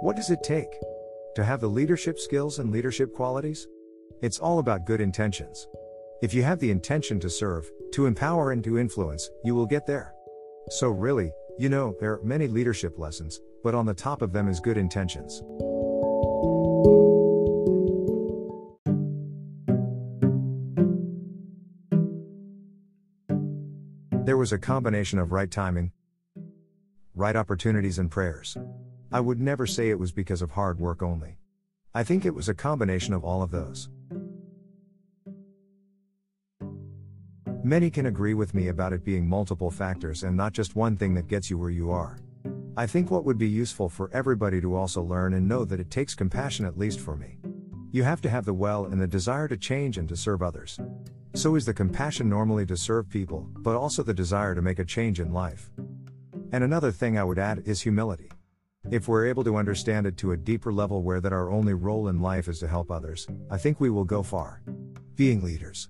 What does it take to have the leadership skills and leadership qualities? It's all about good intentions. If you have the intention to serve, to empower, and to influence, you will get there. So, really, you know, there are many leadership lessons, but on the top of them is good intentions. There was a combination of right timing, right opportunities, and prayers. I would never say it was because of hard work only. I think it was a combination of all of those. Many can agree with me about it being multiple factors and not just one thing that gets you where you are. I think what would be useful for everybody to also learn and know that it takes compassion, at least for me. You have to have the well and the desire to change and to serve others. So is the compassion normally to serve people, but also the desire to make a change in life. And another thing I would add is humility. If we're able to understand it to a deeper level where that our only role in life is to help others, I think we will go far. Being leaders.